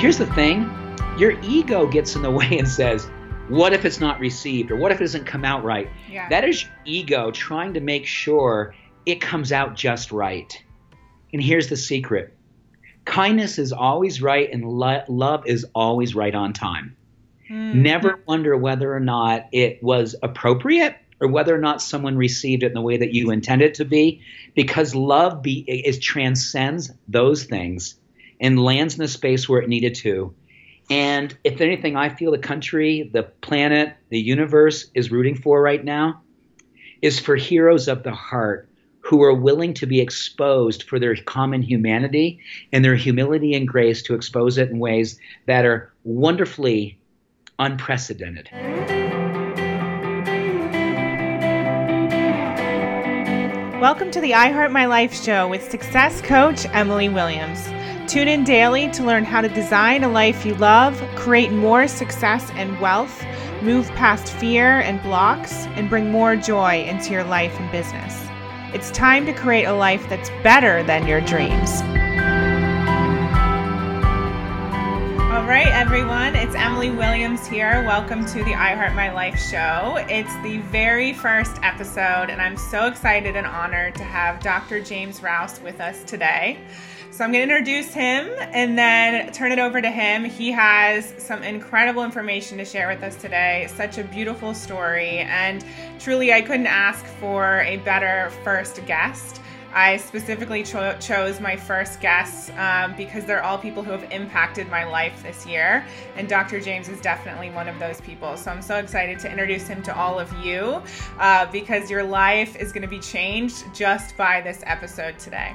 Here's the thing your ego gets in the way and says, What if it's not received? Or what if it doesn't come out right? Yeah. That is ego trying to make sure it comes out just right. And here's the secret kindness is always right, and lo- love is always right on time. Mm. Never wonder whether or not it was appropriate or whether or not someone received it in the way that you intended it to be, because love be, is transcends those things and lands in the space where it needed to. And if anything, I feel the country, the planet, the universe is rooting for right now is for heroes of the heart who are willing to be exposed for their common humanity and their humility and grace to expose it in ways that are wonderfully unprecedented. Welcome to the I Heart My Life show with success coach Emily Williams. Tune in daily to learn how to design a life you love, create more success and wealth, move past fear and blocks, and bring more joy into your life and business. It's time to create a life that's better than your dreams. All right, everyone, it's Emily Williams here. Welcome to the I Heart My Life show. It's the very first episode, and I'm so excited and honored to have Dr. James Rouse with us today. So I'm going to introduce him and then turn it over to him. He has some incredible information to share with us today, such a beautiful story, and truly, I couldn't ask for a better first guest. I specifically cho- chose my first guests um, because they're all people who have impacted my life this year. And Dr. James is definitely one of those people. So I'm so excited to introduce him to all of you uh, because your life is going to be changed just by this episode today.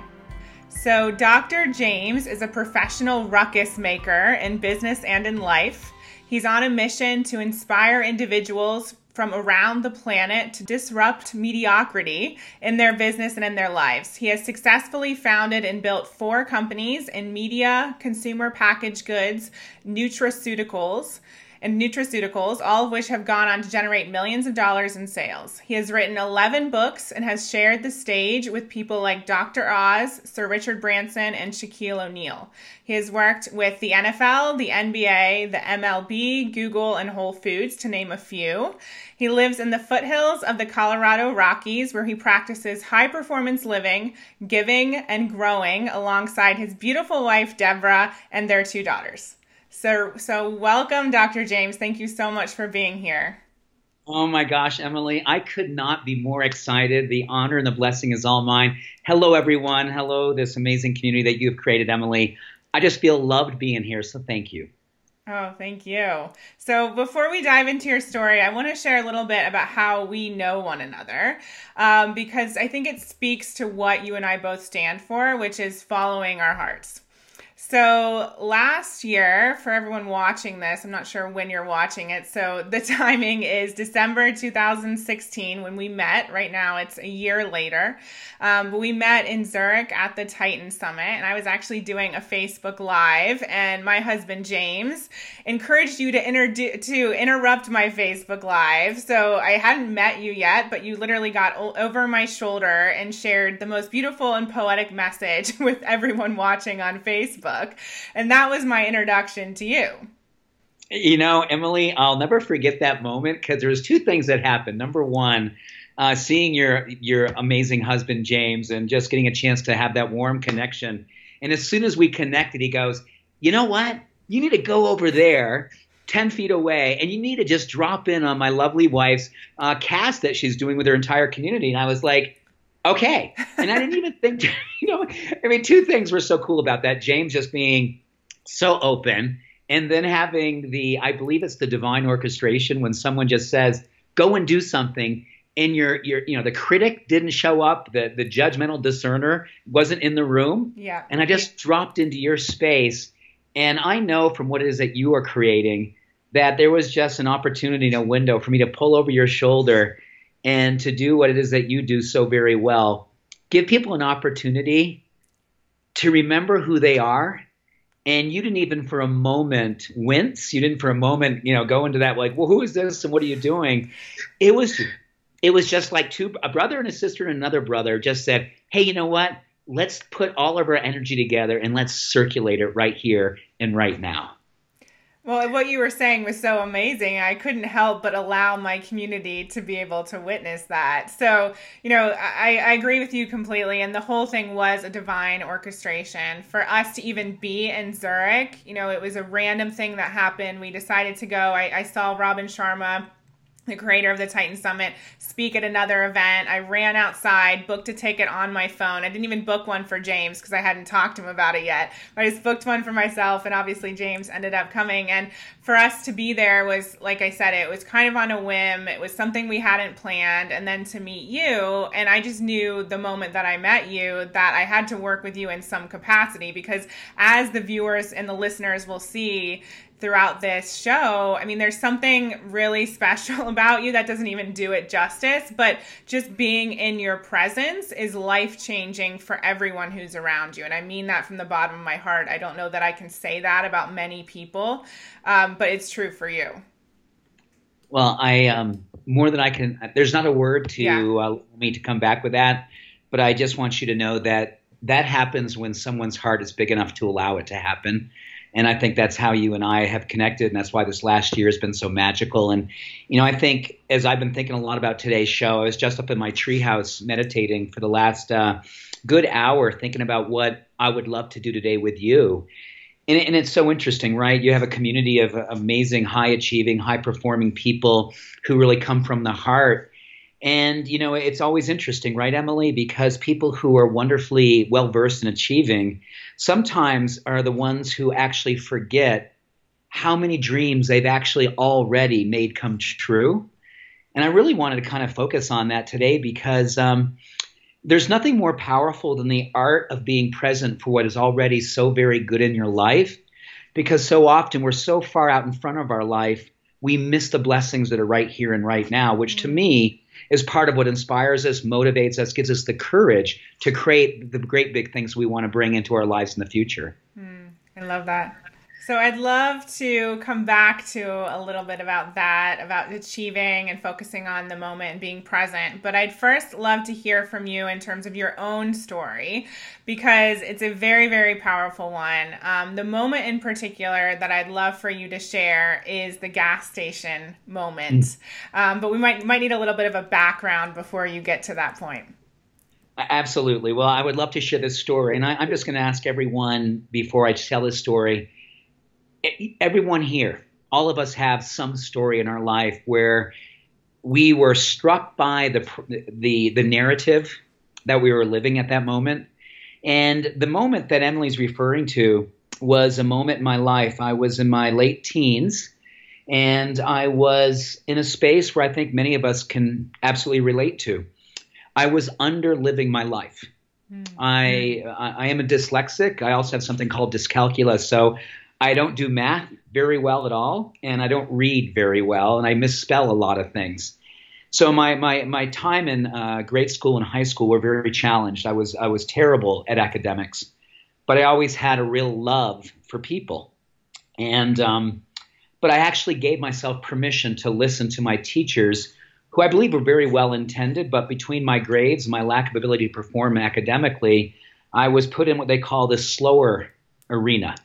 So, Dr. James is a professional ruckus maker in business and in life. He's on a mission to inspire individuals from around the planet to disrupt mediocrity in their business and in their lives. He has successfully founded and built four companies in media, consumer packaged goods, nutraceuticals, and nutraceuticals, all of which have gone on to generate millions of dollars in sales. He has written 11 books and has shared the stage with people like Dr. Oz, Sir Richard Branson, and Shaquille O'Neal. He has worked with the NFL, the NBA, the MLB, Google, and Whole Foods, to name a few. He lives in the foothills of the Colorado Rockies, where he practices high performance living, giving, and growing alongside his beautiful wife, Deborah, and their two daughters. So, so welcome, Dr. James. Thank you so much for being here. Oh my gosh, Emily, I could not be more excited. The honor and the blessing is all mine. Hello, everyone. Hello, this amazing community that you've created, Emily. I just feel loved being here, so thank you. Oh, thank you. So, before we dive into your story, I want to share a little bit about how we know one another um, because I think it speaks to what you and I both stand for, which is following our hearts. So last year, for everyone watching this, I'm not sure when you're watching it. So the timing is December 2016 when we met. Right now, it's a year later. Um, but we met in Zurich at the Titan Summit, and I was actually doing a Facebook Live. And my husband James encouraged you to introdu- to interrupt my Facebook Live. So I hadn't met you yet, but you literally got over my shoulder and shared the most beautiful and poetic message with everyone watching on Facebook. And that was my introduction to you. You know, Emily, I'll never forget that moment because there was two things that happened. Number one, uh, seeing your your amazing husband James and just getting a chance to have that warm connection. And as soon as we connected, he goes, "You know what? You need to go over there." 10 feet away, and you need to just drop in on my lovely wife's uh, cast that she's doing with her entire community. And I was like, okay. And I didn't even think, to, you know, I mean, two things were so cool about that. James just being so open, and then having the, I believe it's the divine orchestration when someone just says, go and do something. And your, your, you know, the critic didn't show up, the, the judgmental discerner wasn't in the room. Yeah. And I just dropped into your space. And I know from what it is that you are creating that there was just an opportunity, a window for me to pull over your shoulder and to do what it is that you do so very well. Give people an opportunity to remember who they are. And you didn't even for a moment wince. You didn't for a moment, you know, go into that like, well, who is this and what are you doing? It was, it was just like two, a brother and a sister and another brother just said, hey, you know what? let's put all of our energy together and let's circulate it right here and right now. Well, what you were saying was so amazing. I couldn't help but allow my community to be able to witness that. So, you know, I, I, agree with you completely. And the whole thing was a divine orchestration. For us to even be in Zurich, you know, it was a random thing that happened. We decided to go. I, I saw Robin Sharma the creator of the Titan Summit, speak at another event. I ran outside, booked a ticket on my phone. I didn't even book one for James because I hadn't talked to him about it yet. But I just booked one for myself, and obviously James ended up coming. And for us to be there was, like I said, it was kind of on a whim. It was something we hadn't planned. And then to meet you, and I just knew the moment that I met you that I had to work with you in some capacity because as the viewers and the listeners will see, throughout this show. I mean, there's something really special about you that doesn't even do it justice, but just being in your presence is life changing for everyone who's around you. And I mean that from the bottom of my heart. I don't know that I can say that about many people, um, but it's true for you. Well, I, um, more than I can, there's not a word to yeah. uh, me to come back with that, but I just want you to know that that happens when someone's heart is big enough to allow it to happen and I think that's how you and I have connected, and that's why this last year has been so magical. And you know, I think as I've been thinking a lot about today's show, I was just up in my treehouse meditating for the last uh, good hour, thinking about what I would love to do today with you. And, and it's so interesting, right? You have a community of amazing, high achieving, high performing people who really come from the heart. And, you know, it's always interesting, right, Emily? Because people who are wonderfully well versed in achieving sometimes are the ones who actually forget how many dreams they've actually already made come true. And I really wanted to kind of focus on that today because um, there's nothing more powerful than the art of being present for what is already so very good in your life. Because so often we're so far out in front of our life, we miss the blessings that are right here and right now, which to me is part of what inspires us, motivates us, gives us the courage to create the great big things we want to bring into our lives in the future. Mm, I love that. So I'd love to come back to a little bit about that, about achieving and focusing on the moment and being present. But I'd first love to hear from you in terms of your own story because it's a very, very powerful one. Um, the moment in particular that I'd love for you to share is the gas station moment. Mm. Um, but we might might need a little bit of a background before you get to that point. Absolutely. Well, I would love to share this story, and I, I'm just going to ask everyone before I tell this story everyone here, all of us have some story in our life where we were struck by the the the narrative that we were living at that moment. And the moment that Emily's referring to was a moment in my life. I was in my late teens and I was in a space where I think many of us can absolutely relate to. I was under living my life. Mm-hmm. I I am a dyslexic. I also have something called dyscalculia. So I don't do math very well at all, and I don't read very well, and I misspell a lot of things. So my my my time in uh, grade school and high school were very challenged. I was I was terrible at academics, but I always had a real love for people, and um, but I actually gave myself permission to listen to my teachers, who I believe were very well intended, but between my grades my lack of ability to perform academically, I was put in what they call the slower arena.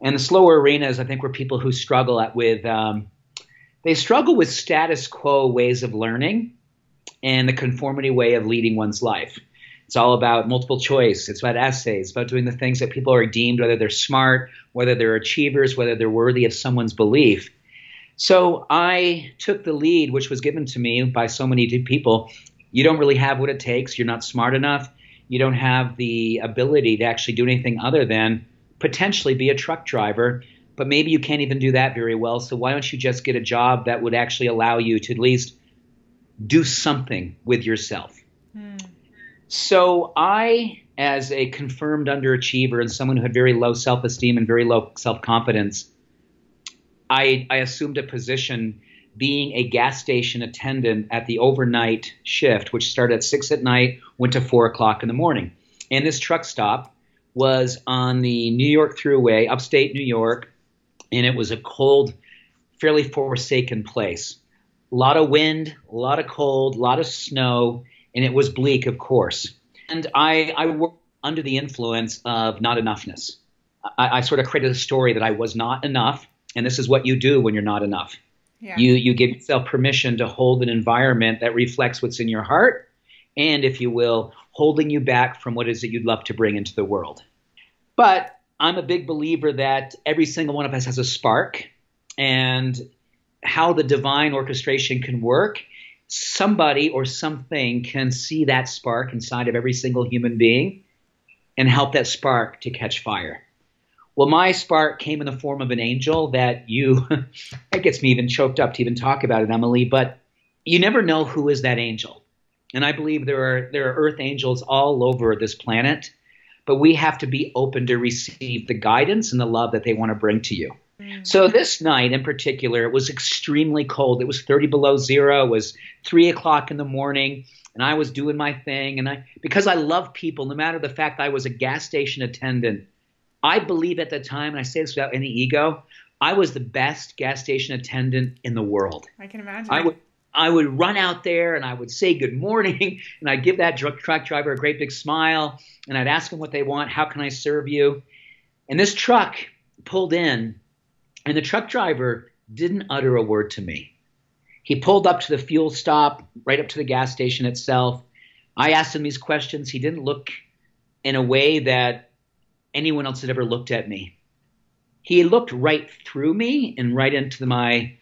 And the slower arenas, I think, were people who struggle at, with um, they struggle with status quo ways of learning and the conformity way of leading one's life. It's all about multiple choice. It's about essays. It's about doing the things that people are deemed, whether they're smart, whether they're achievers, whether they're worthy of someone's belief. So I took the lead, which was given to me by so many people. You don't really have what it takes. You're not smart enough. You don't have the ability to actually do anything other than potentially be a truck driver, but maybe you can't even do that very well. So why don't you just get a job that would actually allow you to at least do something with yourself? Hmm. So I, as a confirmed underachiever and someone who had very low self-esteem and very low self-confidence, I, I assumed a position being a gas station attendant at the overnight shift, which started at six at night, went to four o'clock in the morning. And this truck stop was on the New York Thruway, upstate New York, and it was a cold, fairly forsaken place. A lot of wind, a lot of cold, a lot of snow, and it was bleak, of course. and I, I work under the influence of not enoughness. I, I, sort of created a story that I was not enough, and this is what you do when you're not enough. Yeah. You you give yourself permission to hold an environment that reflects what's in your heart, and if you will, holding you back from what is it you'd love to bring into the world. But I'm a big believer that every single one of us has a spark, and how the divine orchestration can work. Somebody or something can see that spark inside of every single human being and help that spark to catch fire. Well, my spark came in the form of an angel that you, it gets me even choked up to even talk about it, Emily, but you never know who is that angel. And I believe there are, there are earth angels all over this planet, but we have to be open to receive the guidance and the love that they want to bring to you. Mm. So this night in particular, it was extremely cold. It was 30 below zero. It was three o'clock in the morning, and I was doing my thing. And I, because I love people, no matter the fact I was a gas station attendant, I believe at the time, and I say this without any ego, I was the best gas station attendant in the world. I can imagine. I would I would run out there and I would say good morning and I'd give that truck driver a great big smile and I'd ask them what they want. How can I serve you? And this truck pulled in and the truck driver didn't utter a word to me. He pulled up to the fuel stop, right up to the gas station itself. I asked him these questions. He didn't look in a way that anyone else had ever looked at me. He looked right through me and right into my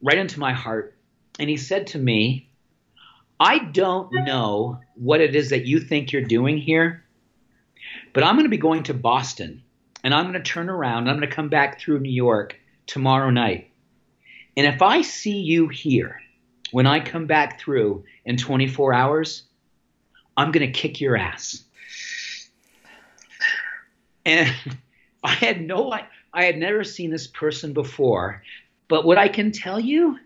right into my heart. And he said to me, I don't know what it is that you think you're doing here, but I'm going to be going to Boston and I'm going to turn around. and I'm going to come back through New York tomorrow night. And if I see you here when I come back through in 24 hours, I'm going to kick your ass and I had no I had never seen this person before. But what I can tell you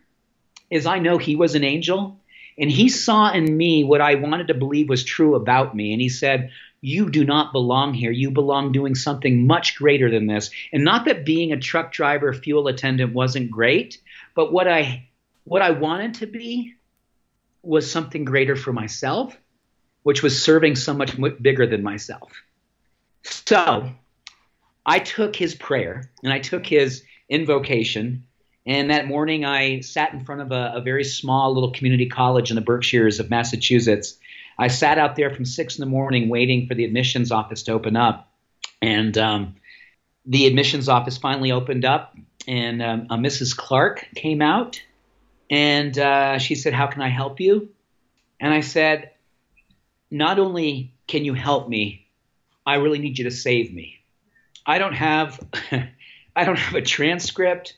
is I know he was an angel and he saw in me what I wanted to believe was true about me and he said you do not belong here. You belong doing something much greater than this. And not that being a truck driver, fuel attendant wasn't great, but what I what I wanted to be was something greater for myself, which was serving so much bigger than myself. So I took his prayer and I took his invocation. And that morning, I sat in front of a, a, very small little community college in the Berkshires of Massachusetts. I sat out there from six in the morning waiting for the admissions office to open up. And um, the admissions office finally opened up, and um, a Mrs. Clark came out and uh, she said, How can I help you? And I said, Not only can you help me, I really need you to save me. I don't have I don't have a transcript.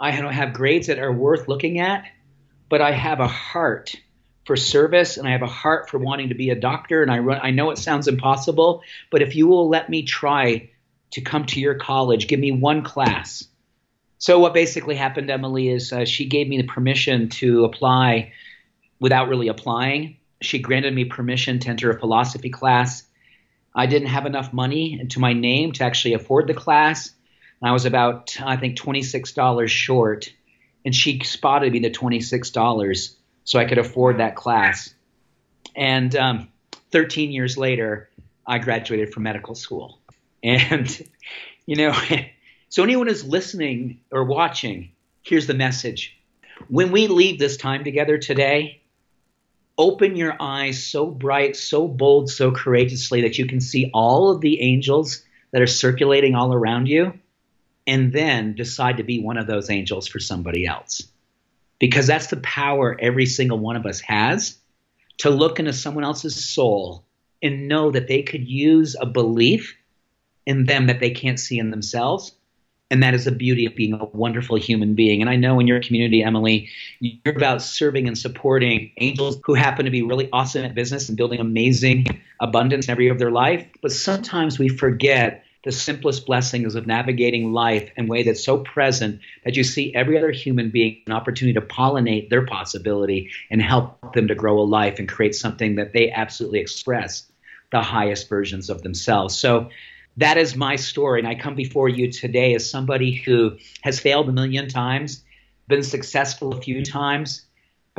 I don't have grades that are worth looking at, but I have a heart for service and I have a heart for wanting to be a doctor and I run, I know it sounds impossible, but if you will let me try to come to your college, give me one class. So what basically happened, Emily, is uh, she gave me the permission to apply without really applying. She granted me permission to enter a philosophy class I didn't have enough money to my name to actually afford the class. I was about, I think, $26 short. And she spotted me the $26 so I could afford that class. And um, 13 years later, I graduated from medical school. And, you know, so anyone who's listening or watching, here's the message. When we leave this time together today, open your eyes so bright, so bold, so courageously that you can see all of the angels that are circulating all around you, and then decide to be one of those angels for somebody else. Because that's the power every single one of us has to look into someone else's soul and know that they could use a belief in them that they can't see in themselves and that is the beauty of being a wonderful human being. And I know in your community, Emily, you're about serving and supporting angels who happen to be really awesome at business and building amazing abundance in every of their life. But sometimes we forget the simplest blessings of navigating life in a way that's so present that you see every other human being an opportunity to pollinate their possibility and help them to grow a life and create something that they absolutely express the highest versions of themselves. So that is my story. And I come before you today as somebody who has failed a million times, been successful a few times,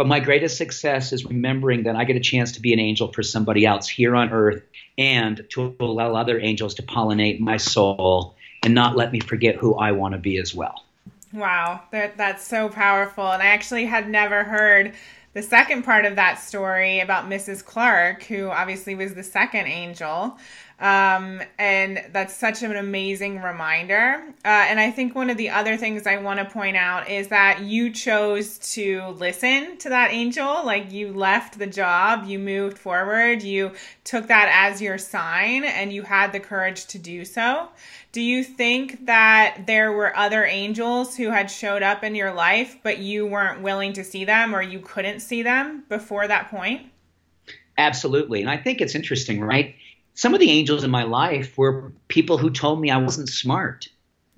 But my greatest success is remembering that I get a chance to be an angel for somebody else here on earth and to allow other angels to pollinate my soul and not let me forget who I want to be as well. Wow, that, that's so powerful. And I actually had never heard the second part of that story about Mrs. Clark, who obviously was the second angel. Um, and that's such an amazing reminder. Uh, and I think one of the other things I want to point out is that you chose to listen to that angel. Like you left the job, you moved forward, you took that as your sign, and you had the courage to do so. Do you think that there were other angels who had showed up in your life, but you weren't willing to see them or you couldn't see them before that point? Absolutely. And I think it's interesting, right? Some of the angels in my life were people who told me I wasn't smart.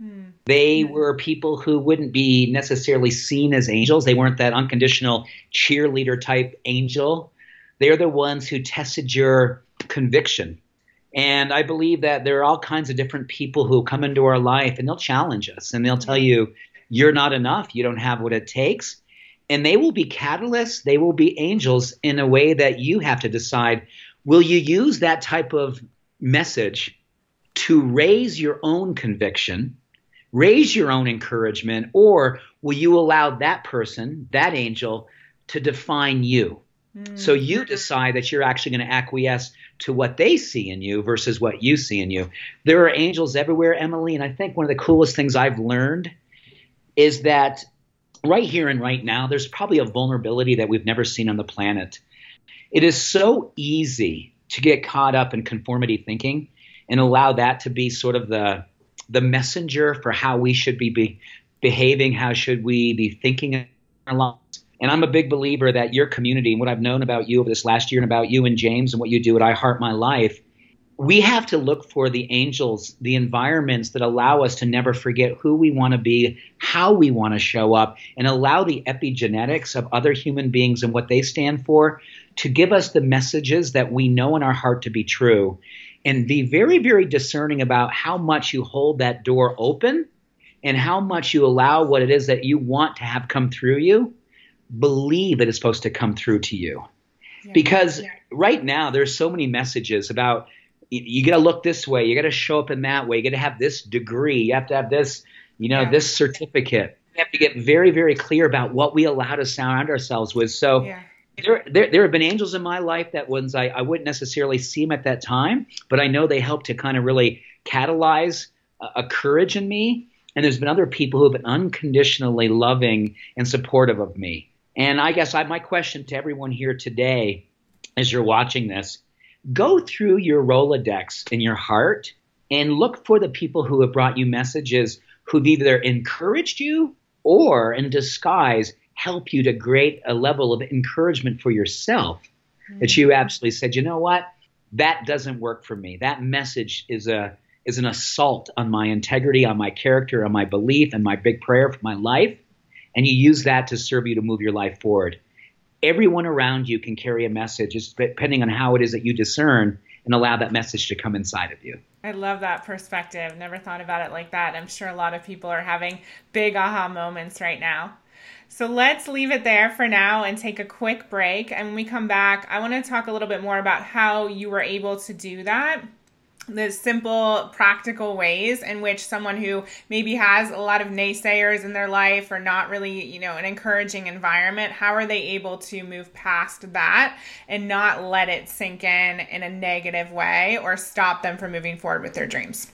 Hmm. They were people who wouldn't be necessarily seen as angels. They weren't that unconditional cheerleader type angel. They're the ones who tested your conviction. And I believe that there are all kinds of different people who come into our life and they'll challenge us and they'll tell you, you're not enough. You don't have what it takes. And they will be catalysts, they will be angels in a way that you have to decide Will you use that type of message to raise your own conviction, raise your own encouragement, or will you allow that person, that angel, to define you? Mm-hmm. So you decide that you're actually going to acquiesce to what they see in you versus what you see in you. There are angels everywhere, Emily, and I think one of the coolest things I've learned is that right here and right now, there's probably a vulnerability that we've never seen on the planet. It is so easy to get caught up in conformity thinking and allow that to be sort of the the messenger for how we should be, be behaving, how should we be thinking in our lives. And I'm a big believer that your community and what I've known about you over this last year and about you and James and what you do at I Heart My Life, we have to look for the angels, the environments that allow us to never forget who we want to be, how we want to show up, and allow the epigenetics of other human beings and what they stand for to give us the messages that we know in our heart to be true and be very, very discerning about how much you hold that door open and how much you allow what it is that you want to have come through you, believe it is supposed to come through to you. Yeah. Because yeah. right now, there's so many messages about you, you got to look this way, you got to show up in that way, you got to have this degree, you have to have this, you know, yeah. this certificate. We have to get very, very clear about what we allow to surround ourselves with. So, there, there, there have been angels in my life that ones I, I wouldn't necessarily see them at that time, but I know they helped to kind of really catalyze a, a courage in me. And there's been other people who have been unconditionally loving and supportive of me. And I guess I, my question to everyone here today, as you're watching this, go through your Rolodex in your heart and look for the people who have brought you messages who've either encouraged you or in disguise help you to create a level of encouragement for yourself mm-hmm. that you absolutely said, you know what, that doesn't work for me. That message is a is an assault on my integrity, on my character, on my belief, and my big prayer for my life. And you use that to serve you to move your life forward. Everyone around you can carry a message, depending on how it is that you discern and allow that message to come inside of you. I love that perspective. Never thought about it like that. I'm sure a lot of people are having big aha moments right now. So let's leave it there for now and take a quick break. And when we come back, I want to talk a little bit more about how you were able to do that the simple practical ways in which someone who maybe has a lot of naysayers in their life or not really you know an encouraging environment how are they able to move past that and not let it sink in in a negative way or stop them from moving forward with their dreams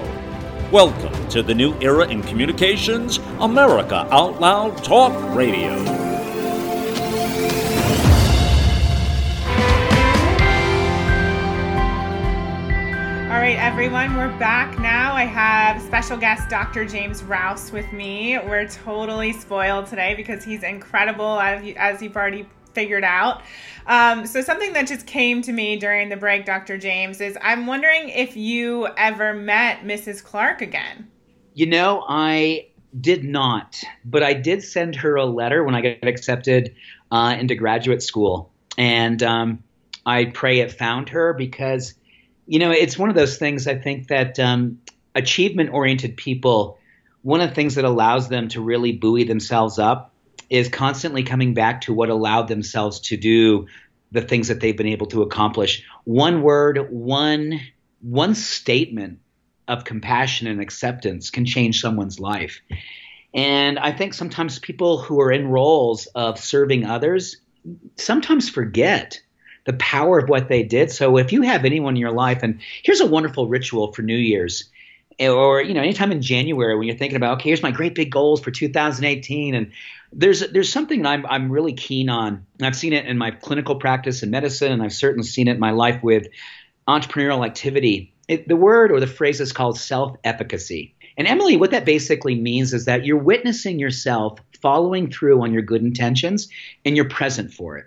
Welcome to the new era in communications, America Out Loud Talk Radio. All right, everyone, we're back now. I have special guest Dr. James Rouse with me. We're totally spoiled today because he's incredible, as, you, as you've already figured out. Um, so something that just came to me during the break, Dr. James, is I'm wondering if you ever met Mrs. Clark again. You know, I did not, but I did send her a letter when I got accepted uh, into graduate school, and um, I pray it found her because, you know, it's one of those things. I think that um, achievement-oriented people, one of the things that allows them to really buoy themselves up is constantly coming back to what allowed themselves to do the things that they've been able to accomplish. One word, one one statement of compassion and acceptance can change someone's life. And I think sometimes people who are in roles of serving others sometimes forget the power of what they did. So if you have anyone in your life, and here's a wonderful ritual for New Year's, or you know, anytime in January when you're thinking about, okay, here's my great big goals for 2018, and there's there's something I'm I'm really keen on. I've seen it in my clinical practice in medicine, and I've certainly seen it in my life with entrepreneurial activity. It, the word or the phrase is called self-efficacy. And Emily, what that basically means is that you're witnessing yourself following through on your good intentions and you're present for it.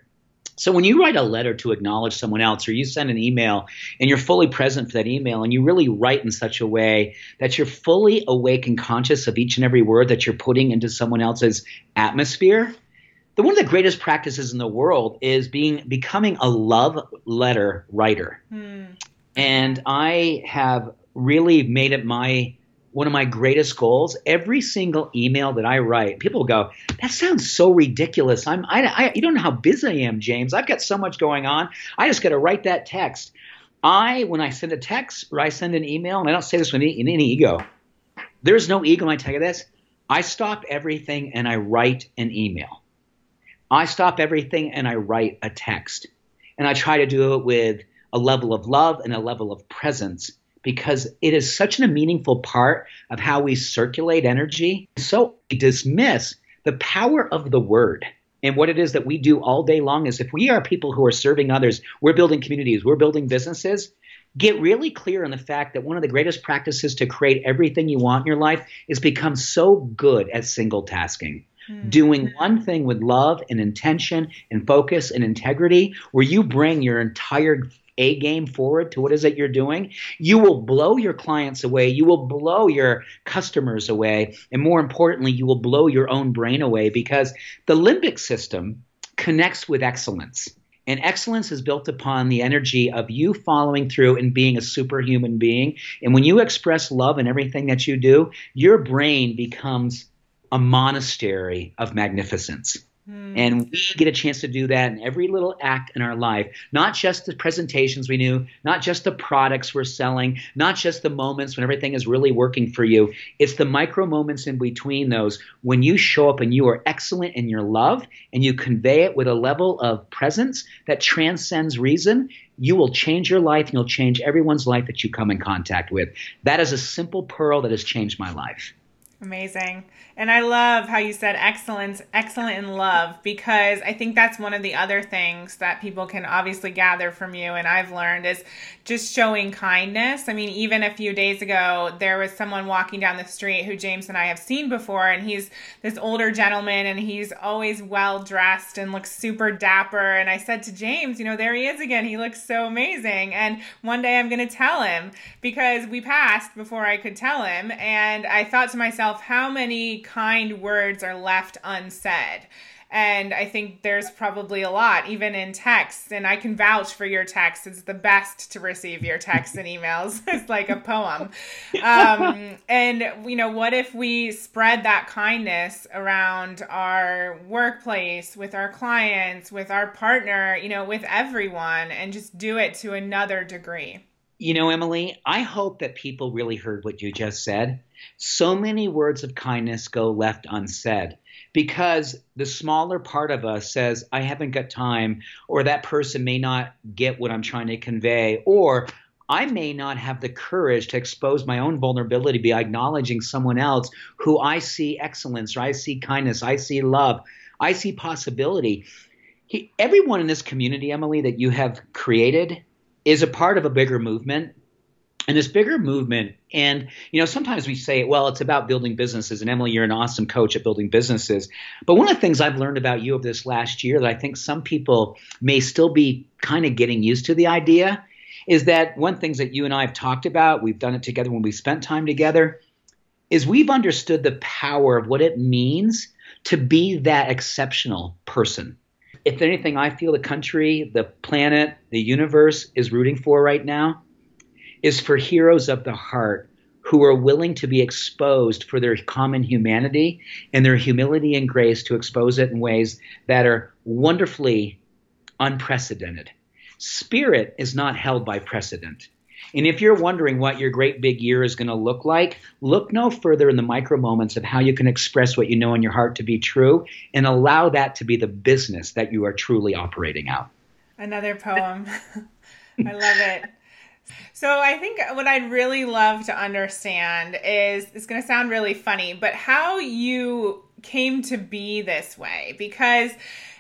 So when you write a letter to acknowledge someone else or you send an email and you're fully present for that email and you really write in such a way that you're fully awake and conscious of each and every word that you're putting into someone else's atmosphere, the one of the greatest practices in the world is being becoming a love letter writer. Hmm. And I have really made it my one of my greatest goals. Every single email that I write, people go, "That sounds so ridiculous." I'm, I, I, you don't know how busy I am, James. I've got so much going on. I just got to write that text. I, when I send a text or I send an email, and I don't say this with any, in any ego, there's no ego when I tell you this. I stop everything and I write an email. I stop everything and I write a text. And I try to do it with a level of love and a level of presence because it is such a meaningful part of how we circulate energy. So we dismiss the power of the word. And what it is that we do all day long is if we are people who are serving others, we're building communities, we're building businesses, get really clear on the fact that one of the greatest practices to create everything you want in your life is become so good at single tasking. Mm-hmm. Doing one thing with love and intention and focus and integrity, where you bring your entire a game forward to what is it you're doing, you will blow your clients away. You will blow your customers away. And more importantly, you will blow your own brain away because the limbic system connects with excellence. And excellence is built upon the energy of you following through and being a superhuman being. And when you express love in everything that you do, your brain becomes a monastery of magnificence. Hmm. And we get a chance to do that in every little act in our life, not just the presentations we do, not just the products we're selling, not just the moments when everything is really working for you. It's the micro moments in between those when you show up and you are excellent in your love and you convey it with a level of presence that transcends reason. You will change your life and you'll change everyone's life that you come in contact with. That is a simple pearl that has changed my life. Amazing. And I love how you said excellence, excellent in love, because I think that's one of the other things that people can obviously gather from you. And I've learned is just showing kindness. I mean, even a few days ago, there was someone walking down the street who James and I have seen before, and he's this older gentleman and he's always well dressed and looks super dapper. And I said to James, you know, there he is again. He looks so amazing. And one day I'm going to tell him because we passed before I could tell him. And I thought to myself, how many kind words are left unsaid. And I think there's probably a lot, even in texts. And I can vouch for your text. It's the best to receive your texts and emails. it's like a poem. Um, and, you know, what if we spread that kindness around our workplace, with our clients, with our partner, you know, with everyone, and just do it to another degree? You know, Emily, I hope that people really heard what you just said so many words of kindness go left unsaid because the smaller part of us says, I haven't got time, or that person may not get what I'm trying to convey, or I may not have the courage to expose my own vulnerability by acknowledging someone else who I see excellence, or I see kindness, I see love, I see possibility. He, everyone in this community, Emily, that you have created is a part of a bigger movement. And this bigger movement and you know sometimes we say well it's about building businesses and emily you're an awesome coach at building businesses. But one of the things i've learned about you over this last year that i think some people may still be kind of getting used to the idea is that one things that you and i have talked about we've done it together when we spent time together is we've understood the power of what it means to be that exceptional person if anything i feel the country the planet the universe is rooting for right now is for heroes of the heart who are willing to be exposed for their common humanity and their humility and grace to expose it in ways that are wonderfully unprecedented. Spirit is not held by precedent. And if you're wondering what your great big year is going to look like, look no further in the micro moments of how you can express what you know in your heart to be true and allow that to be the business that you are truly operating out. Another poem. I love it. So I think what I'd really love to understand is it's going to sound really funny, but how you came to be this way because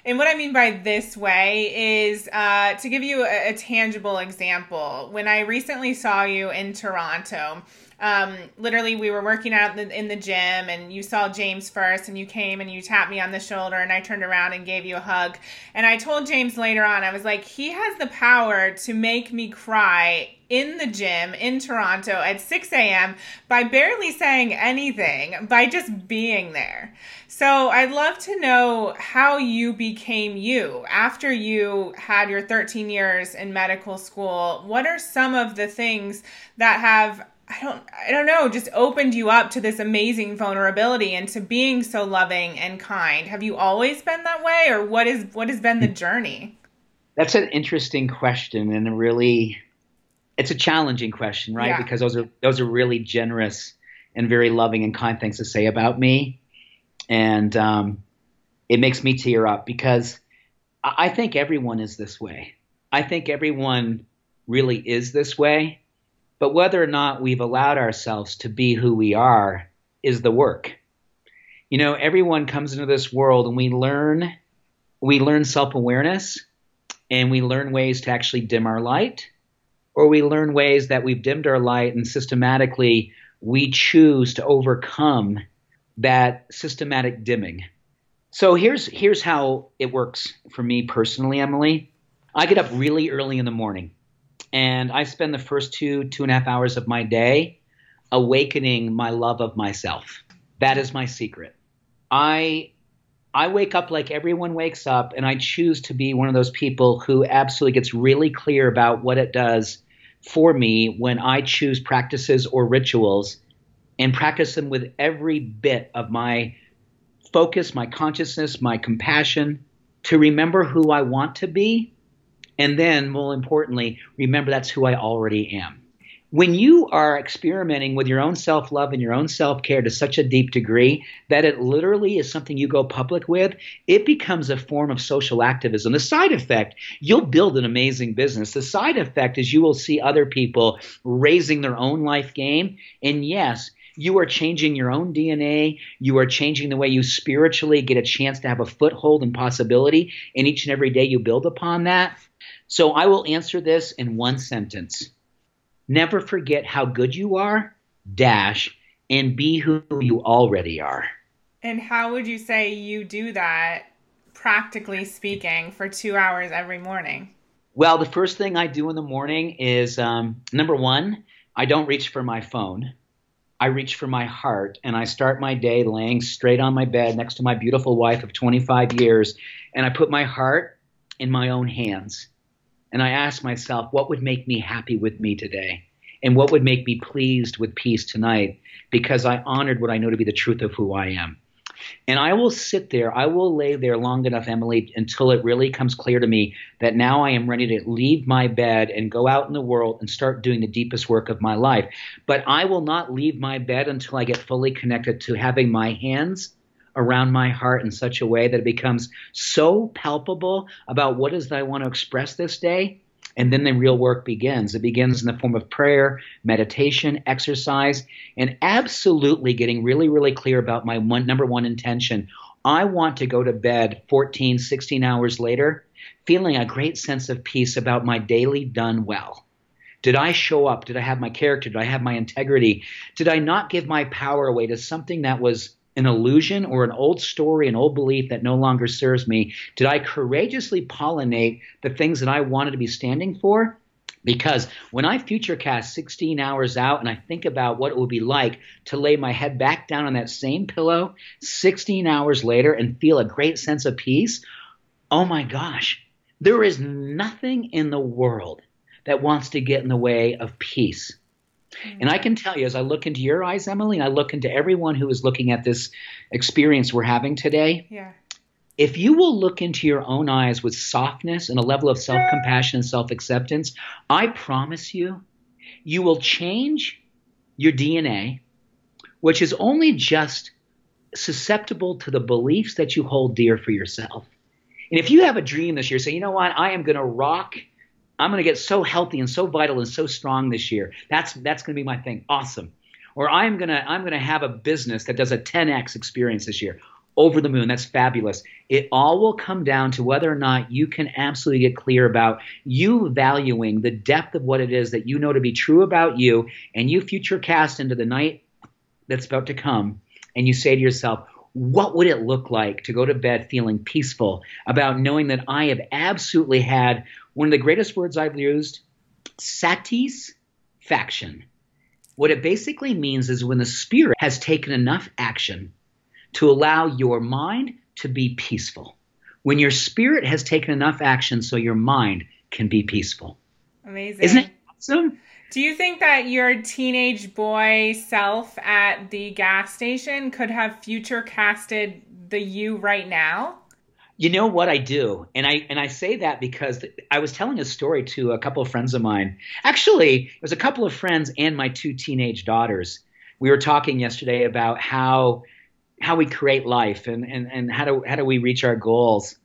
and what I mean by this way is uh, to give you a, a tangible example. When I recently saw you in Toronto, um, literally we were working out in the, in the, gym and you saw James first and you came and you tapped me on the shoulder and I turned around and gave you a hug. And I told James later on, I was like, he has the power to make me cry in the gym in Toronto at 6 a.m. by barely saying anything, by just being there. So I'd love to know how you became you after you had your 13 years in medical school. What are some of the things that have I don't I don't know, just opened you up to this amazing vulnerability and to being so loving and kind. Have you always been that way or what is what has been the journey? That's an interesting question and a really it's a challenging question, right? Yeah. Because those are those are really generous and very loving and kind things to say about me. And um, it makes me tear up because I think everyone is this way. I think everyone really is this way but whether or not we've allowed ourselves to be who we are is the work. You know, everyone comes into this world and we learn we learn self-awareness and we learn ways to actually dim our light or we learn ways that we've dimmed our light and systematically we choose to overcome that systematic dimming. So here's here's how it works for me personally, Emily. I get up really early in the morning and I spend the first two, two and a half hours of my day awakening my love of myself. That is my secret. I I wake up like everyone wakes up, and I choose to be one of those people who absolutely gets really clear about what it does for me when I choose practices or rituals and practice them with every bit of my focus, my consciousness, my compassion to remember who I want to be and then, more importantly, remember that's who I already am. When you are experimenting with your own self love and your own self care to such a deep degree that it literally is something you go public with, it becomes a form of social activism. The side effect, you'll build an amazing business. The side effect is you will see other people raising their own life game. And yes, you are changing your own DNA. You are changing the way you spiritually get a chance to have a foothold and possibility. And each and every day you build upon that. So I will answer this in one sentence. Never forget how good you are, dash, and be who you already are. And how would you say you do that, practically speaking, for two hours every morning? Well, the first thing I do in the morning is um, number one, I don't reach for my phone. I reach for my heart and I start my day laying straight on my bed next to my beautiful wife of 25 years. And I put my heart in my own hands and I ask myself, what would make me happy with me today? And what would make me pleased with peace tonight? Because I honored what I know to be the truth of who I am. And I will sit there, I will lay there long enough, Emily, until it really comes clear to me that now I am ready to leave my bed and go out in the world and start doing the deepest work of my life. But I will not leave my bed until I get fully connected to having my hands around my heart in such a way that it becomes so palpable about what is that I want to express this day. And then the real work begins. It begins in the form of prayer, meditation, exercise, and absolutely getting really, really clear about my one, number one intention. I want to go to bed 14, 16 hours later feeling a great sense of peace about my daily done well Did I show up? Did I have my character? Did I have my integrity? Did I not give my power away to something that was an illusion or an old story, an old belief that no longer serves me? Did I courageously pollinate the things that I wanted to be standing for? Because when I futurecast 16 hours out and I think about what it would be like to lay my head back down on that same pillow 16 hours later and feel a great sense of peace, oh my gosh, there is nothing in the world that wants to get in the way of peace. And I mm-hmm. can tell you, as I look into your eyes, Emily, and I look into everyone who is looking at this experience we're having today, Yeah. if you will look into your own eyes with softness and a level of self compassion and self acceptance, I promise you, you will change your DNA, which is only just susceptible to the beliefs that you hold dear for yourself. And if you have a dream this year, say, you know what, I am going to rock. I'm going to get so healthy and so vital and so strong this year. That's that's going to be my thing. Awesome. Or I'm going to I'm going to have a business that does a 10x experience this year. Over the moon. That's fabulous. It all will come down to whether or not you can absolutely get clear about you valuing the depth of what it is that you know to be true about you and you future cast into the night that's about to come and you say to yourself, what would it look like to go to bed feeling peaceful about knowing that I have absolutely had one of the greatest words I've used, satisfaction. What it basically means is when the spirit has taken enough action to allow your mind to be peaceful. When your spirit has taken enough action so your mind can be peaceful. Amazing. Isn't it awesome? Do you think that your teenage boy self at the gas station could have future casted the you right now? You know what I do, and I and I say that because I was telling a story to a couple of friends of mine. Actually, it was a couple of friends and my two teenage daughters. We were talking yesterday about how how we create life and and, and how do how do we reach our goals.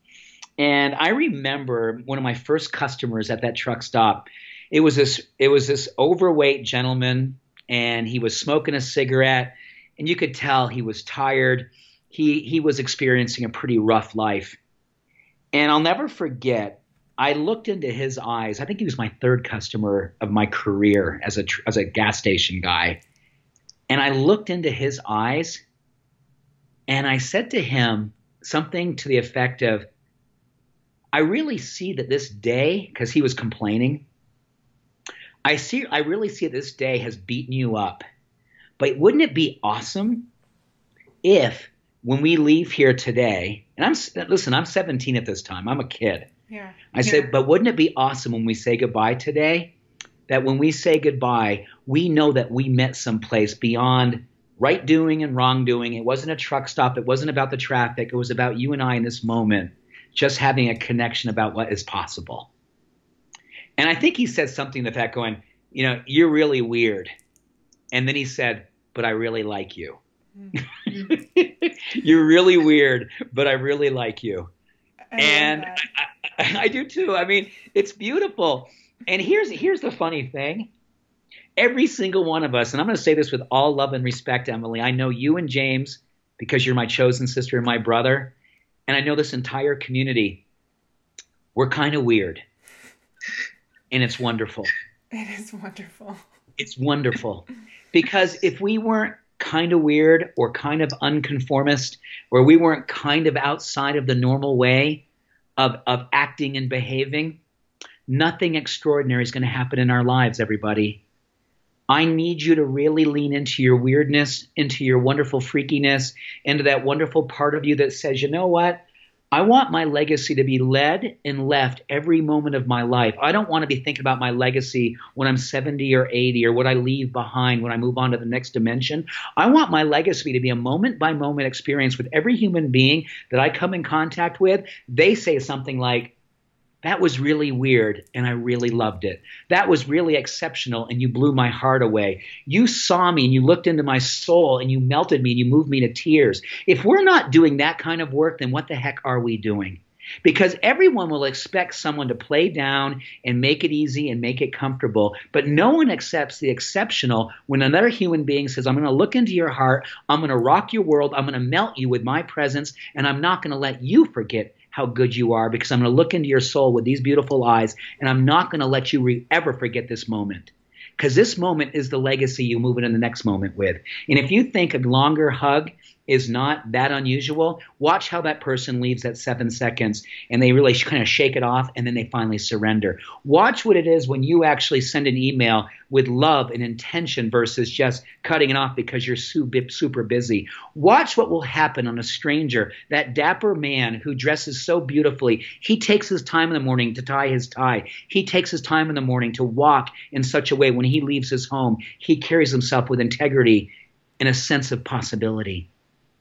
And I remember one of my first customers at that truck stop. It was this it was this overweight gentleman, and he was smoking a cigarette, and you could tell he was tired he he was experiencing a pretty rough life. And I'll never forget. I looked into his eyes. I think he was my third customer of my career as a as a gas station guy. And I looked into his eyes and I said to him something to the effect of I really see that this day cuz he was complaining I see I really see that this day has beaten you up. But wouldn't it be awesome if when we leave here today, and I'm listen, I'm 17 at this time. I'm a kid. Yeah. I said, but wouldn't it be awesome when we say goodbye today? That when we say goodbye, we know that we met someplace beyond right doing and wrong doing. It wasn't a truck stop. It wasn't about the traffic. It was about you and I in this moment, just having a connection about what is possible. And I think he said something to that going, you know, you're really weird. And then he said, but I really like you. Mm-hmm. You're really weird, but I really like you. I and I, I, I do too. I mean, it's beautiful. And here's here's the funny thing. Every single one of us, and I'm going to say this with all love and respect, Emily. I know you and James because you're my chosen sister and my brother, and I know this entire community. We're kind of weird, and it's wonderful. it is wonderful. It's wonderful because if we weren't kind of weird or kind of unconformist, where we weren't kind of outside of the normal way of, of acting and behaving, nothing extraordinary is going to happen in our lives, everybody. I need you to really lean into your weirdness, into your wonderful freakiness, into that wonderful part of you that says, you know what? I want my legacy to be led and left every moment of my life. I don't want to be thinking about my legacy when I'm 70 or 80 or what I leave behind when I move on to the next dimension. I want my legacy to be a moment by moment experience with every human being that I come in contact with. They say something like, that was really weird and I really loved it. That was really exceptional and you blew my heart away. You saw me and you looked into my soul and you melted me and you moved me to tears. If we're not doing that kind of work, then what the heck are we doing? Because everyone will expect someone to play down and make it easy and make it comfortable, but no one accepts the exceptional when another human being says, I'm going to look into your heart, I'm going to rock your world, I'm going to melt you with my presence, and I'm not going to let you forget how good you are because I'm going to look into your soul with these beautiful eyes and I'm not going to let you re- ever forget this moment. Because this moment is the legacy you move into the next moment with. And if you think a longer hug is not that unusual. Watch how that person leaves at seven seconds and they really kind of shake it off and then they finally surrender. Watch what it is when you actually send an email with love and intention versus just cutting it off because you're super busy. Watch what will happen on a stranger, that dapper man who dresses so beautifully. He takes his time in the morning to tie his tie. He takes his time in the morning to walk in such a way when he leaves his home. He carries himself with integrity and a sense of possibility.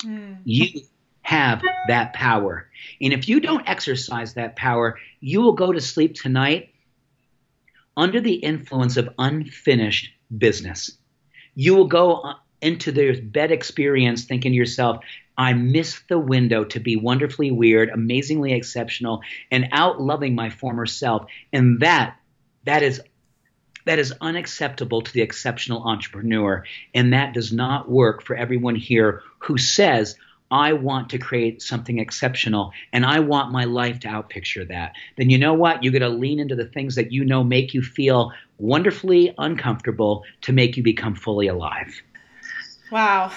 Mm. You have that power. And if you don't exercise that power, you will go to sleep tonight under the influence of unfinished business. You will go uh, into the bed experience thinking to yourself, I missed the window to be wonderfully weird, amazingly exceptional, and out loving my former self. And that, that is that is unacceptable to the exceptional entrepreneur. And that does not work for everyone here who says, I want to create something exceptional and I want my life to outpicture that. Then you know what? You got to lean into the things that you know make you feel wonderfully uncomfortable to make you become fully alive. Wow.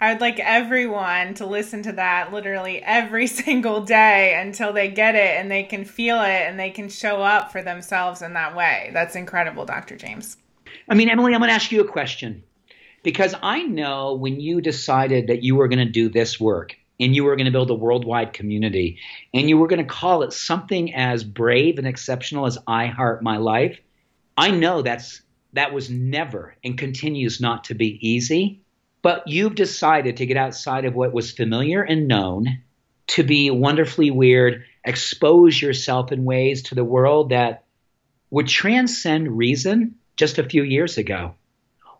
I would like everyone to listen to that literally every single day until they get it and they can feel it and they can show up for themselves in that way. That's incredible, Dr. James. I mean, Emily, I'm going to ask you a question because I know when you decided that you were going to do this work and you were going to build a worldwide community and you were going to call it something as brave and exceptional as I Heart My Life, I know that's that was never and continues not to be easy. But you've decided to get outside of what was familiar and known, to be wonderfully weird, expose yourself in ways to the world that would transcend reason just a few years ago.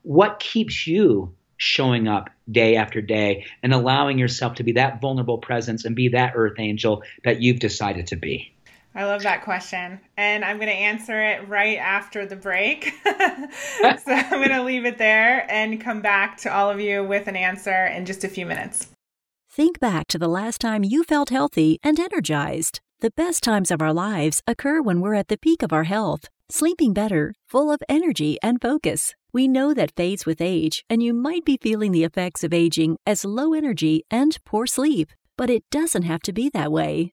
What keeps you showing up day after day and allowing yourself to be that vulnerable presence and be that earth angel that you've decided to be? I love that question. And I'm going to answer it right after the break. so I'm going to leave it there and come back to all of you with an answer in just a few minutes. Think back to the last time you felt healthy and energized. The best times of our lives occur when we're at the peak of our health, sleeping better, full of energy and focus. We know that fades with age, and you might be feeling the effects of aging as low energy and poor sleep. But it doesn't have to be that way.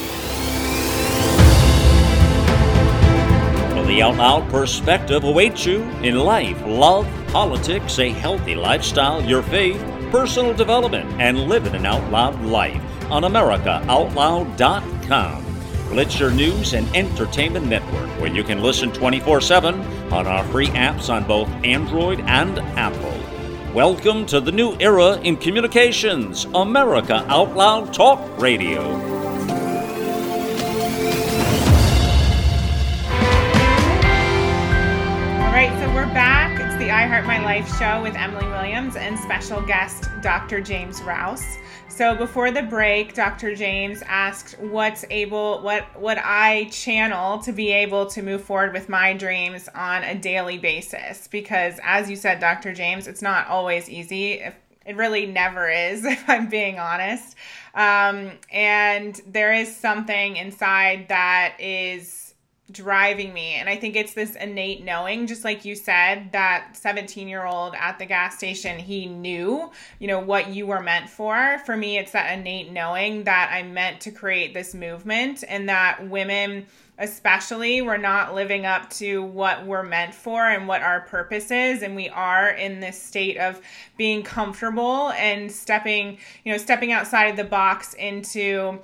The Out Loud perspective awaits you in life, love, politics, a healthy lifestyle, your faith, personal development, and living an out loud life on AmericaOutloud.com. Your news and entertainment network where you can listen 24 7 on our free apps on both Android and Apple. Welcome to the new era in communications, America Out Loud Talk Radio. Back. It's the I Heart My Life show with Emily Williams and special guest Dr. James Rouse. So before the break, Dr. James asked what's able what what I channel to be able to move forward with my dreams on a daily basis because as you said Dr. James, it's not always easy. It really never is if I'm being honest. Um, and there is something inside that is driving me. And I think it's this innate knowing, just like you said, that 17 year old at the gas station, he knew, you know, what you were meant for. For me, it's that innate knowing that I'm meant to create this movement and that women, especially, we're not living up to what we're meant for and what our purpose is. And we are in this state of being comfortable and stepping, you know, stepping outside of the box into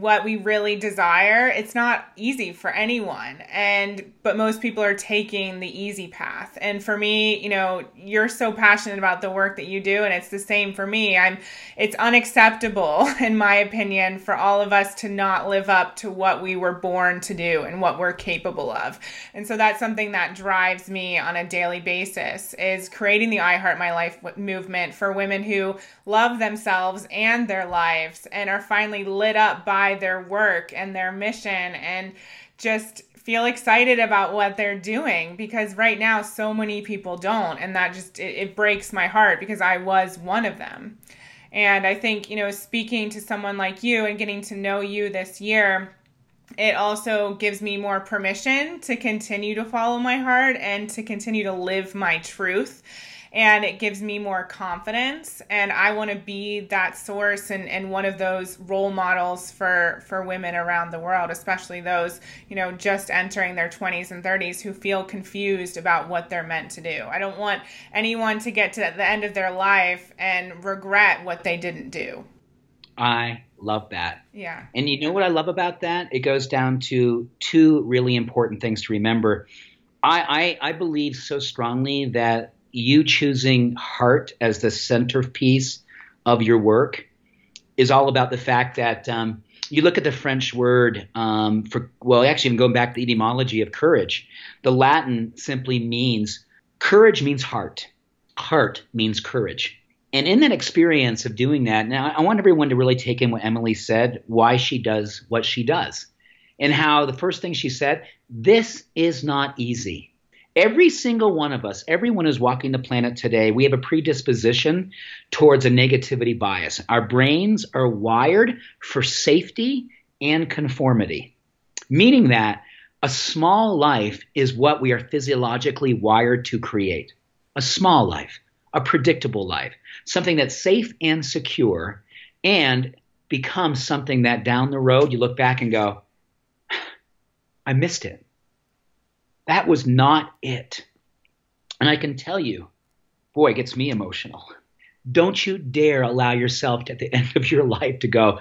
what we really desire, it's not easy for anyone. And but most people are taking the easy path. And for me, you know, you're so passionate about the work that you do and it's the same for me. I'm it's unacceptable in my opinion for all of us to not live up to what we were born to do and what we're capable of. And so that's something that drives me on a daily basis is creating the I Heart My Life movement for women who love themselves and their lives and are finally lit up by their work and their mission and just feel excited about what they're doing because right now so many people don't. And that just it, it, breaks my heart because i was one of them. And i think you know speaking to someone like you and getting to know you this year it also gives me more permission to continue to follow my heart and to continue to live my truth and it gives me more confidence. And i want to be that source and, and one of those role models for for women around the world especially those you know just entering their 20s and 30s who feel confused about what they're meant to do. I don't want anyone to get to the end of their life and regret what they didn't do. I love that. Yeah. And you know what i love about that? It goes down to two really important things to remember. I, I, I believe so strongly that you choosing heart as the centerpiece of your work is all about the fact that um, you look at the French word um, for, well, actually, even going back to the etymology of courage, the Latin simply means courage means heart. Heart means courage. And in that experience of doing that, now I want everyone to really take in what Emily said, why she does what she does, and how the first thing she said, this is not easy. Every single one of us, everyone who's walking the planet today, we have a predisposition towards a negativity bias. Our brains are wired for safety and conformity, meaning that a small life is what we are physiologically wired to create. A small life, a predictable life, something that's safe and secure and becomes something that down the road you look back and go, I missed it. That was not it. And I can tell you, boy, it gets me emotional. Don't you dare allow yourself to, at the end of your life to go,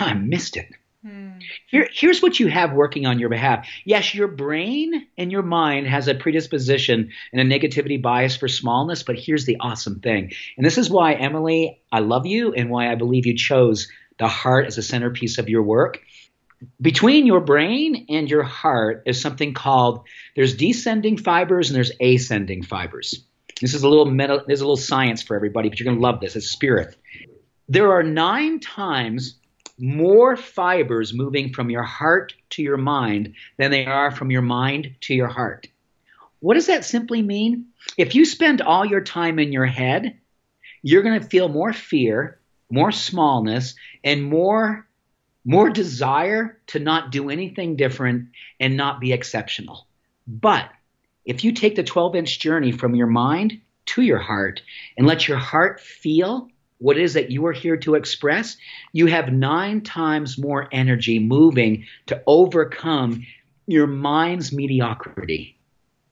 I missed it. Hmm. Here, here's what you have working on your behalf. Yes, your brain and your mind has a predisposition and a negativity bias for smallness, but here's the awesome thing. And this is why, Emily, I love you and why I believe you chose the heart as a centerpiece of your work between your brain and your heart is something called there's descending fibers and there's ascending fibers. This is a little there's a little science for everybody, but you're going to love this. It's spirit. There are nine times more fibers moving from your heart to your mind than they are from your mind to your heart. What does that simply mean? If you spend all your time in your head, you're going to feel more fear, more smallness, and more more desire to not do anything different and not be exceptional. But if you take the 12 inch journey from your mind to your heart and let your heart feel what it is that you are here to express, you have nine times more energy moving to overcome your mind's mediocrity.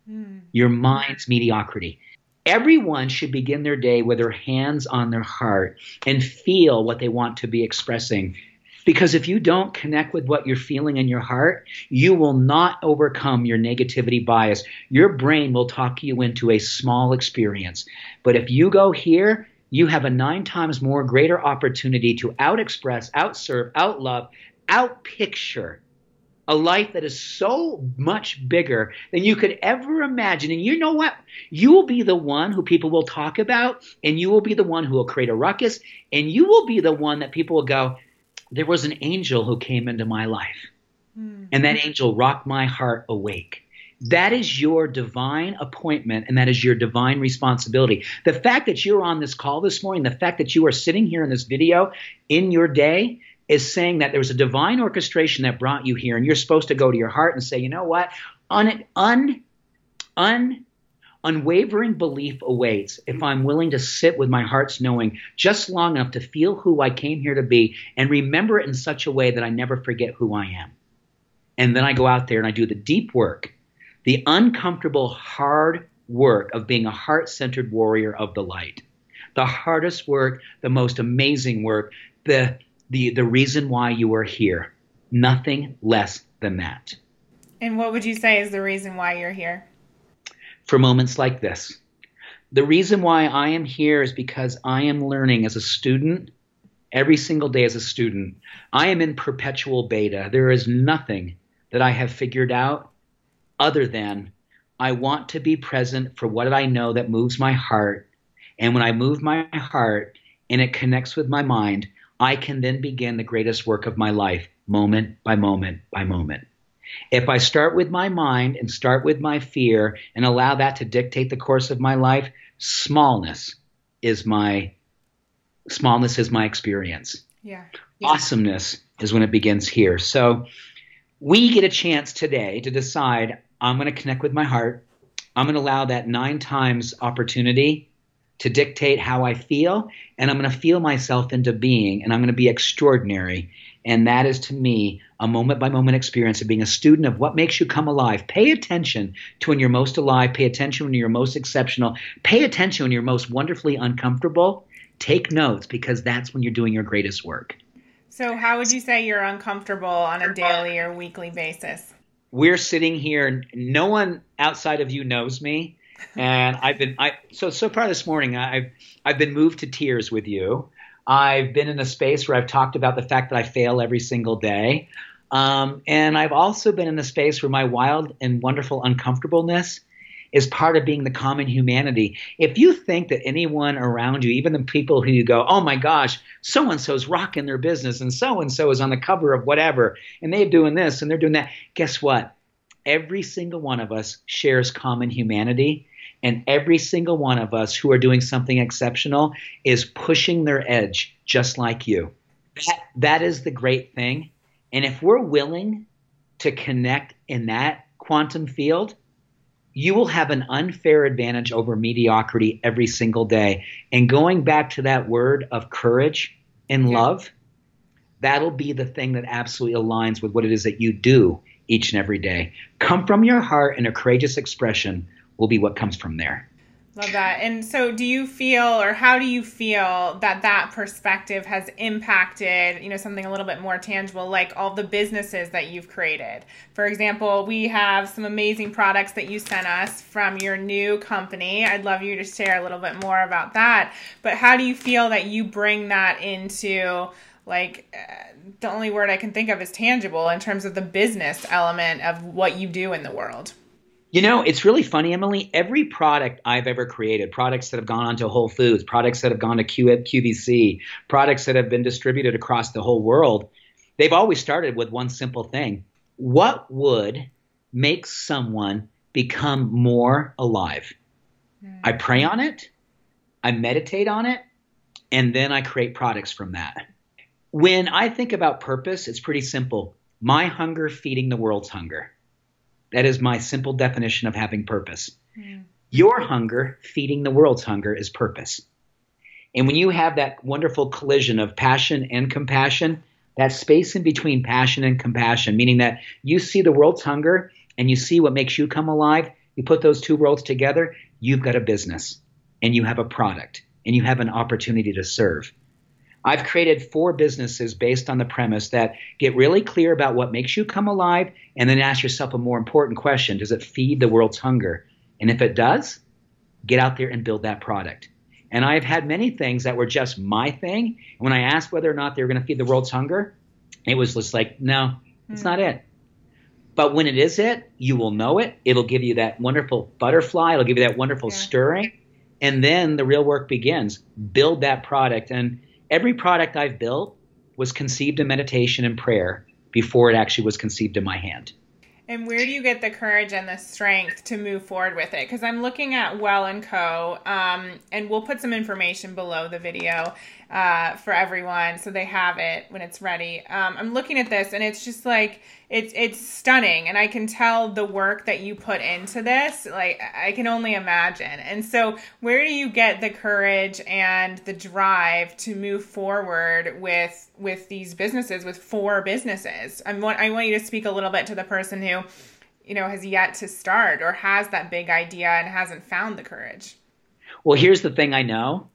Mm. Your mind's mediocrity. Everyone should begin their day with their hands on their heart and feel what they want to be expressing because if you don't connect with what you're feeling in your heart, you will not overcome your negativity bias. Your brain will talk you into a small experience. But if you go here, you have a nine times more greater opportunity to out express, out serve, out love, out picture a life that is so much bigger than you could ever imagine. And you know what? You will be the one who people will talk about, and you will be the one who will create a ruckus, and you will be the one that people will go, there was an angel who came into my life, mm. and that angel rocked my heart awake. That is your divine appointment, and that is your divine responsibility. The fact that you're on this call this morning, the fact that you are sitting here in this video in your day, is saying that there was a divine orchestration that brought you here, and you're supposed to go to your heart and say, you know what? Un, un, un Unwavering belief awaits if I'm willing to sit with my heart's knowing just long enough to feel who I came here to be and remember it in such a way that I never forget who I am. And then I go out there and I do the deep work, the uncomfortable, hard work of being a heart centered warrior of the light. The hardest work, the most amazing work, the the, the reason why you are here. Nothing less than that. And what would you say is the reason why you're here? For moments like this. The reason why I am here is because I am learning as a student every single day as a student. I am in perpetual beta. There is nothing that I have figured out other than I want to be present for what I know that moves my heart. And when I move my heart and it connects with my mind, I can then begin the greatest work of my life, moment by moment by moment. If I start with my mind and start with my fear and allow that to dictate the course of my life, smallness is my smallness is my experience. Yeah. Awesomeness is when it begins here. So we get a chance today to decide I'm going to connect with my heart. I'm going to allow that nine times opportunity to dictate how I feel, and I'm going to feel myself into being, and I'm going to be extraordinary. And that is to me a moment by moment experience of being a student of what makes you come alive. Pay attention to when you're most alive. Pay attention when you're most exceptional. Pay attention when you're most wonderfully uncomfortable. Take notes because that's when you're doing your greatest work. So, how would you say you're uncomfortable on a daily or weekly basis? We're sitting here, no one outside of you knows me. And I've been I so so far this morning I've I've been moved to tears with you. I've been in a space where I've talked about the fact that I fail every single day. Um, and I've also been in a space where my wild and wonderful uncomfortableness is part of being the common humanity. If you think that anyone around you, even the people who you go, oh my gosh, so and so's rocking their business and so and so is on the cover of whatever and they're doing this and they're doing that, guess what? Every single one of us shares common humanity. And every single one of us who are doing something exceptional is pushing their edge just like you. That, that is the great thing. And if we're willing to connect in that quantum field, you will have an unfair advantage over mediocrity every single day. And going back to that word of courage and yeah. love, that'll be the thing that absolutely aligns with what it is that you do each and every day. Come from your heart, in a courageous expression will be what comes from there. Love that. And so, do you feel, or how do you feel that that perspective has impacted, you know, something a little bit more tangible, like all the businesses that you've created? For example, we have some amazing products that you sent us from your new company. I'd love you to share a little bit more about that. But how do you feel that you bring that into, like, uh, the only word I can think of is tangible in terms of the business element of what you do in the world? You know, it's really funny, Emily. Every product I've ever created, products that have gone onto Whole Foods, products that have gone to Q- QVC, products that have been distributed across the whole world, they've always started with one simple thing. What would make someone become more alive? Mm. I pray on it, I meditate on it, and then I create products from that. When I think about purpose, it's pretty simple. My hunger feeding the world's hunger. That is my simple definition of having purpose. Mm. Your hunger, feeding the world's hunger, is purpose. And when you have that wonderful collision of passion and compassion, that space in between passion and compassion, meaning that you see the world's hunger and you see what makes you come alive, you put those two worlds together, you've got a business and you have a product and you have an opportunity to serve. I've created four businesses based on the premise that get really clear about what makes you come alive and then ask yourself a more important question Does it feed the world's hunger? And if it does, get out there and build that product. And I've had many things that were just my thing. When I asked whether or not they were going to feed the world's hunger, it was just like, no, it's mm. not it. But when it is it, you will know it. It'll give you that wonderful butterfly. It'll give you that wonderful yeah. stirring. And then the real work begins. Build that product. And every product I've built was conceived in meditation and prayer before it actually was conceived in my hand. And where do you get the courage and the strength to move forward with it? Because I'm looking at Well and Co. Um, and we'll put some information below the video uh, for everyone so they have it when it's ready. Um, I'm looking at this and it's just like it's it's stunning, and I can tell the work that you put into this. Like I can only imagine. And so, where do you get the courage and the drive to move forward with with these businesses, with four businesses? I want I want you to speak a little bit to the person who you know has yet to start or has that big idea and hasn't found the courage. Well, here's the thing I know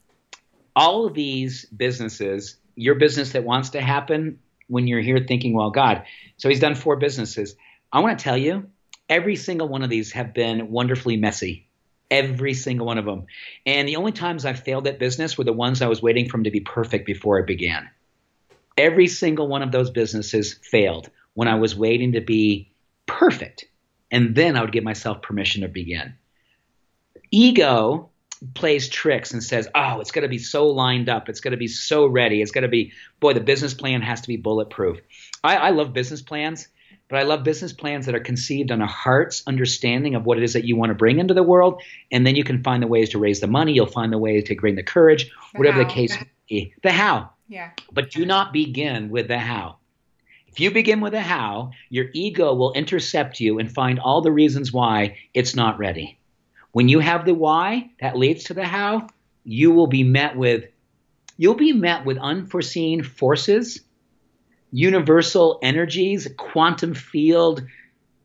all of these businesses your business that wants to happen when you're here thinking, well, God. So he's done four businesses. I want to tell you, every single one of these have been wonderfully messy. Every single one of them. And the only times I've failed at business were the ones I was waiting for them to be perfect before it began. Every single one of those businesses failed when I was waiting to be perfect. And then I would give myself permission to begin. Ego plays tricks and says, oh, it's going to be so lined up. It's going to be so ready. It's going to be, boy, the business plan has to be bulletproof. I, I love business plans, but I love business plans that are conceived on a heart's understanding of what it is that you want to bring into the world. And then you can find the ways to raise the money. You'll find the way to bring the courage, the whatever how. the case may be. The how. Yeah. But do not begin with the how. If you begin with the how, your ego will intercept you and find all the reasons why it's not ready. When you have the why that leads to the how, you will be met with you'll be met with unforeseen forces, universal energies, quantum field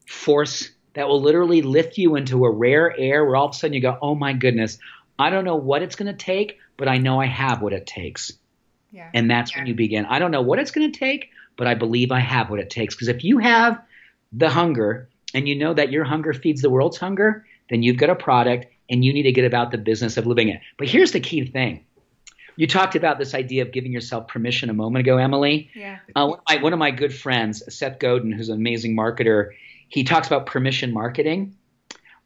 force that will literally lift you into a rare air where all of a sudden you go, "Oh my goodness, I don't know what it's going to take, but I know I have what it takes." Yeah. And that's yeah. when you begin. I don't know what it's going to take, but I believe I have what it takes because if you have the hunger and you know that your hunger feeds the world's hunger, then you've got a product and you need to get about the business of living it. But here's the key thing. You talked about this idea of giving yourself permission a moment ago, Emily. Yeah. Uh, one, of my, one of my good friends, Seth Godin, who's an amazing marketer, he talks about permission marketing.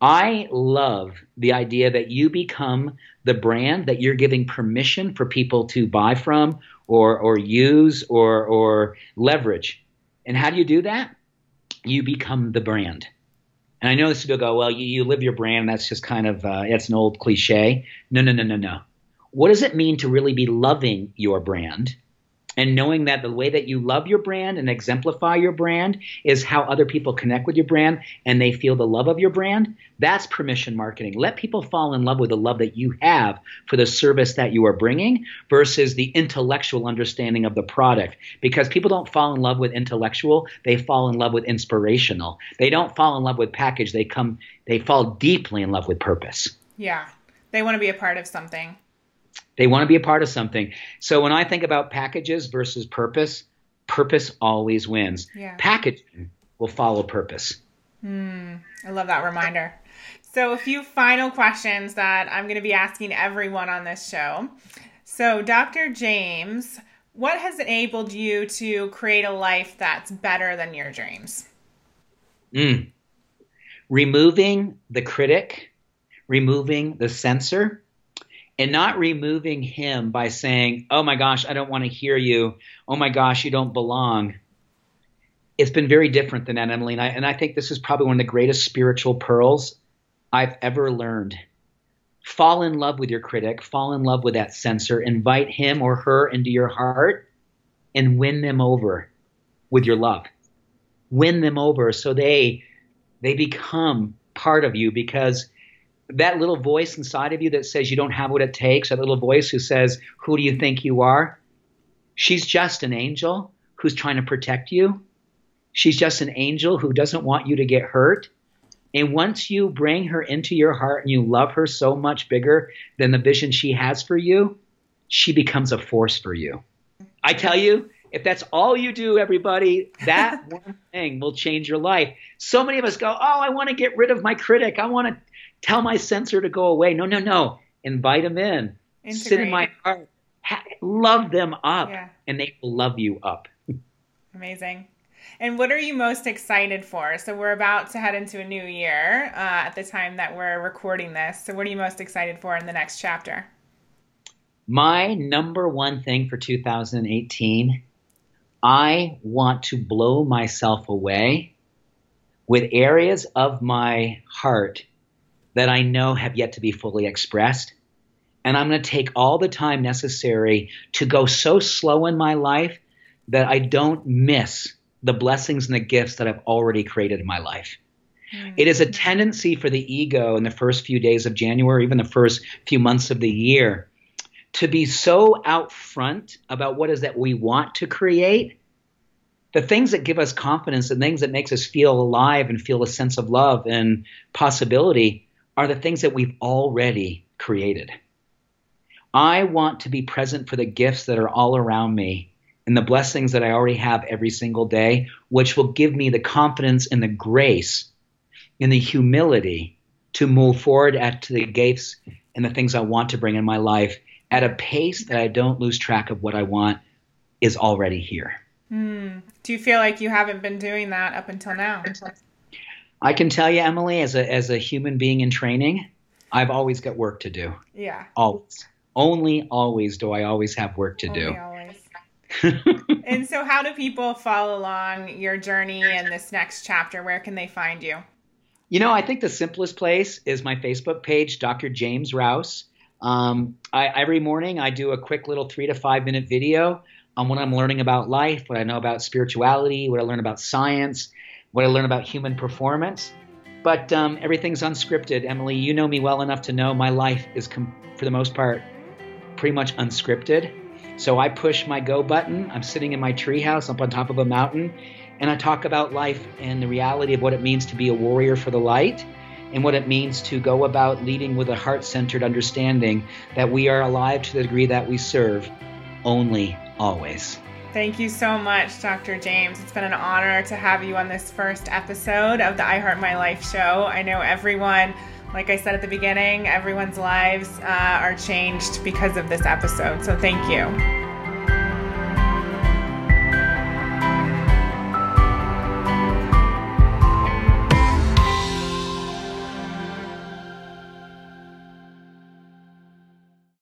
I love the idea that you become the brand that you're giving permission for people to buy from or or use or or leverage. And how do you do that? You become the brand. And I know this people go, well, you, you live your brand. That's just kind of uh, that's an old cliche. No, no, no, no, no. What does it mean to really be loving your brand? And knowing that the way that you love your brand and exemplify your brand is how other people connect with your brand and they feel the love of your brand, that's permission marketing. Let people fall in love with the love that you have for the service that you are bringing versus the intellectual understanding of the product. Because people don't fall in love with intellectual, they fall in love with inspirational. They don't fall in love with package, they come they fall deeply in love with purpose. Yeah. They want to be a part of something. They want to be a part of something. So when I think about packages versus purpose, purpose always wins. Yeah. Packaging will follow purpose. Mm, I love that reminder. So, a few final questions that I'm going to be asking everyone on this show. So, Dr. James, what has enabled you to create a life that's better than your dreams? Mm. Removing the critic, removing the censor, and not removing him by saying, oh my gosh, I don't want to hear you. Oh my gosh, you don't belong. It's been very different than that, Emily. And I, and I think this is probably one of the greatest spiritual pearls I've ever learned. Fall in love with your critic, fall in love with that censor, invite him or her into your heart, and win them over with your love. Win them over so they they become part of you because that little voice inside of you that says you don't have what it takes, that little voice who says, Who do you think you are? She's just an angel who's trying to protect you. She's just an angel who doesn't want you to get hurt. And once you bring her into your heart and you love her so much bigger than the vision she has for you, she becomes a force for you. I tell you, if that's all you do, everybody, that one thing will change your life. So many of us go, Oh, I want to get rid of my critic. I want to tell my censor to go away. No, no, no. Invite them in. Integrate. Sit in my heart. Ha- love them up, yeah. and they will love you up. Amazing. And what are you most excited for? So we're about to head into a new year uh, at the time that we're recording this. So what are you most excited for in the next chapter? My number one thing for 2018, I want to blow myself away with areas of my heart that I know have yet to be fully expressed. And I'm going to take all the time necessary to go so slow in my life that I don't miss the blessings and the gifts that I've already created in my life. Mm-hmm. It is a tendency for the ego in the first few days of January, even the first few months of the year, to be so out front about what is that we want to create. The things that give us confidence and things that makes us feel alive and feel a sense of love and possibility are the things that we've already created. I want to be present for the gifts that are all around me and the blessings that I already have every single day, which will give me the confidence and the grace and the humility to move forward at the gifts and the things I want to bring in my life at a pace that I don't lose track of what I want is already here. Mm. Do you feel like you haven't been doing that up until now? I can tell you, Emily, as a as a human being in training, I've always got work to do. Yeah. Always. Only always do I always have work to Only do. Always. and so how do people follow along your journey in this next chapter? Where can they find you? You know, I think the simplest place is my Facebook page, Dr. James Rouse. Um, I, every morning I do a quick little three to five minute video on what I'm learning about life, what I know about spirituality, what I learn about science, what I learn about human performance. But um, everything's unscripted. Emily, you know me well enough to know my life is, com- for the most part, pretty much unscripted. So I push my go button. I'm sitting in my treehouse up on top of a mountain, and I talk about life and the reality of what it means to be a warrior for the light and what it means to go about leading with a heart centered understanding that we are alive to the degree that we serve only always. Thank you so much, Dr. James. It's been an honor to have you on this first episode of the I Heart My Life show. I know everyone, like I said at the beginning, everyone's lives uh, are changed because of this episode. So thank you.